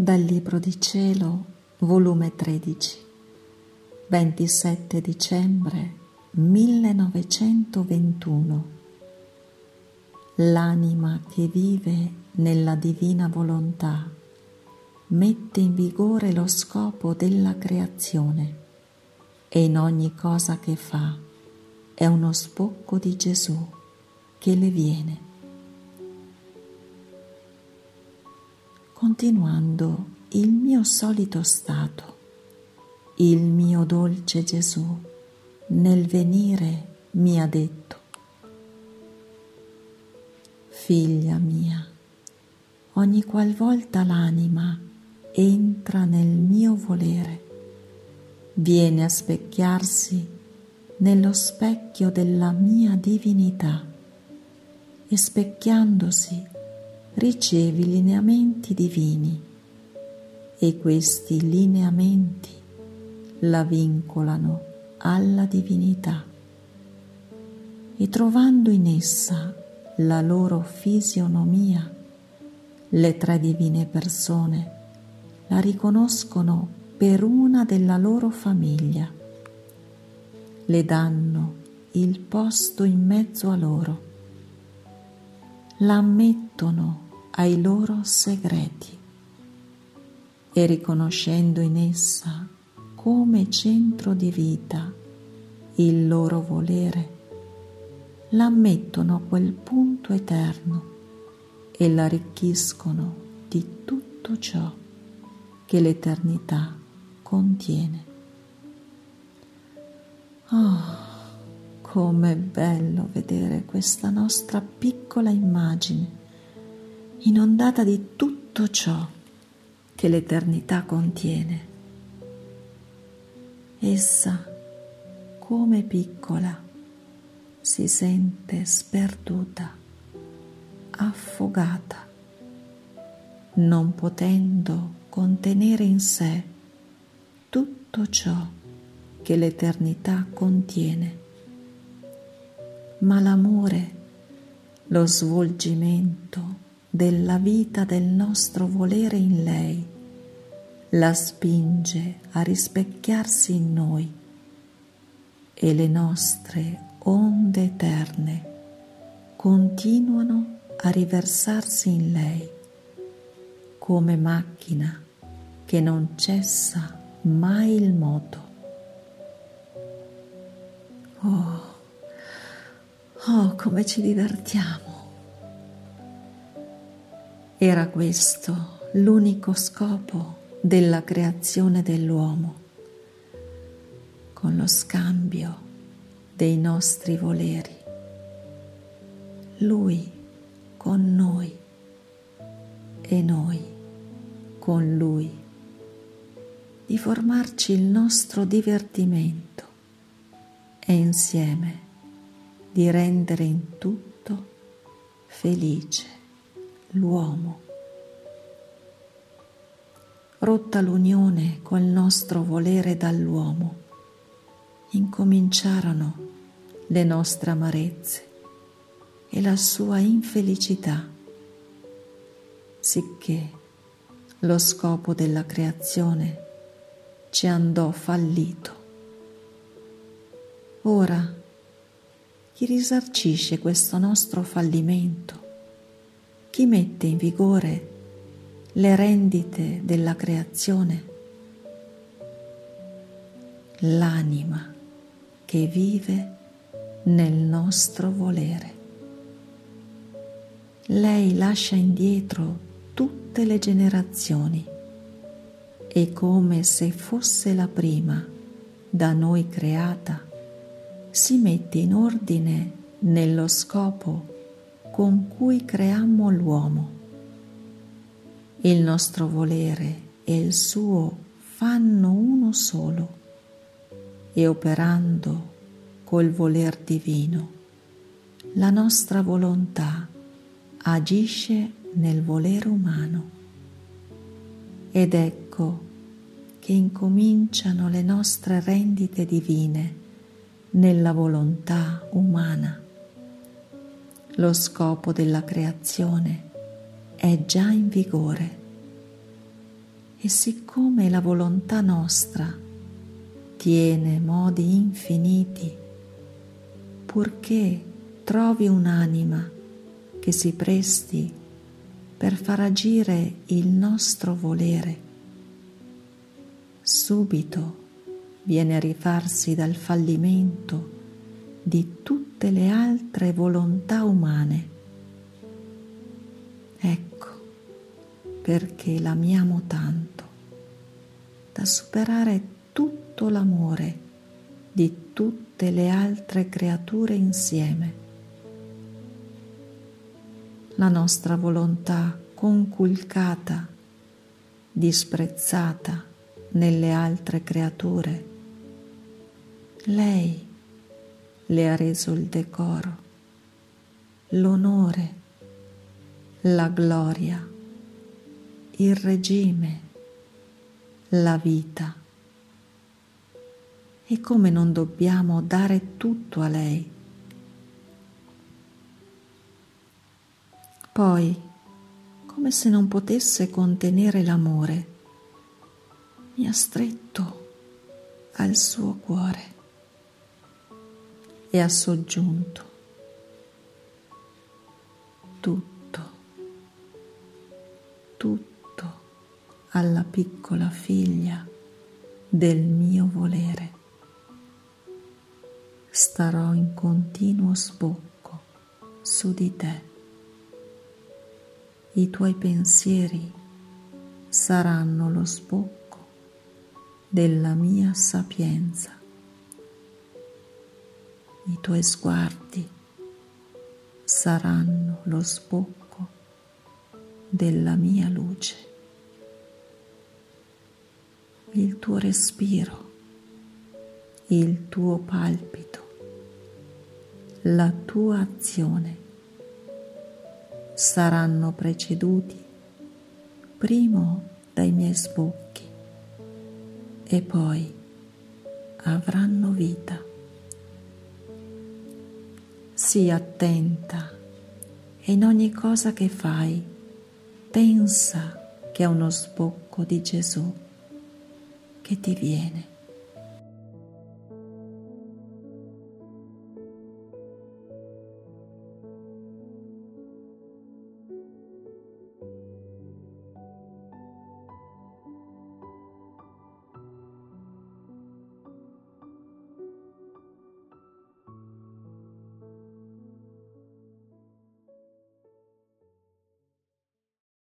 Dal Libro di Cielo, volume 13, 27 dicembre 1921. L'anima che vive nella divina volontà mette in vigore lo scopo della creazione e in ogni cosa che fa è uno spocco di Gesù che le viene. Continuando il mio solito stato, il mio dolce Gesù nel venire mi ha detto, Figlia mia, ogni qualvolta l'anima entra nel mio volere, viene a specchiarsi nello specchio della mia divinità e specchiandosi ricevi lineamenti divini e questi lineamenti la vincolano alla divinità. E trovando in essa la loro fisionomia, le tre divine persone la riconoscono per una della loro famiglia, le danno il posto in mezzo a loro, la ammettono ai loro segreti e riconoscendo in essa come centro di vita il loro volere, la mettono a quel punto eterno e la arricchiscono di tutto ciò che l'eternità contiene. Oh, com'è bello vedere questa nostra piccola immagine inondata di tutto ciò che l'eternità contiene. Essa, come piccola, si sente sperduta, affogata, non potendo contenere in sé tutto ciò che l'eternità contiene. Ma l'amore, lo svolgimento, della vita del nostro volere in lei, la spinge a rispecchiarsi in noi e le nostre onde eterne continuano a riversarsi in lei come macchina che non cessa mai il moto. Oh, oh, come ci divertiamo! Era questo l'unico scopo della creazione dell'uomo, con lo scambio dei nostri voleri. Lui con noi e noi con lui, di formarci il nostro divertimento e insieme di rendere in tutto felice l'uomo. Rotta l'unione col nostro volere dall'uomo, incominciarono le nostre amarezze e la sua infelicità, sicché lo scopo della creazione ci andò fallito. Ora, chi risarcisce questo nostro fallimento? Chi mette in vigore le rendite della creazione, l'anima che vive nel nostro volere. Lei lascia indietro tutte le generazioni e come se fosse la prima da noi creata, si mette in ordine nello scopo con cui creammo l'uomo. Il nostro volere e il suo fanno uno solo e operando col voler divino, la nostra volontà agisce nel volere umano. Ed ecco che incominciano le nostre rendite divine nella volontà umana lo scopo della creazione è già in vigore. E siccome la volontà nostra tiene modi infiniti, purché trovi un'anima che si presti per far agire il nostro volere, subito viene a rifarsi dal fallimento di tutte le altre volontà umane. Ecco perché l'amiamo tanto, da superare tutto l'amore di tutte le altre creature insieme. La nostra volontà conculcata, disprezzata nelle altre creature, lei le ha reso il decoro, l'onore, la gloria il regime, la vita. E come non dobbiamo dare tutto a lei. Poi, come se non potesse contenere l'amore, mi ha stretto al suo cuore e ha soggiunto tutto, tutto alla piccola figlia del mio volere. Starò in continuo sbocco su di te. I tuoi pensieri saranno lo sbocco della mia sapienza. I tuoi sguardi saranno lo sbocco della mia luce il tuo respiro, il tuo palpito, la tua azione saranno preceduti primo dai miei sbocchi e poi avranno vita. Sii attenta e in ogni cosa che fai pensa che è uno sbocco di Gesù che ti viene.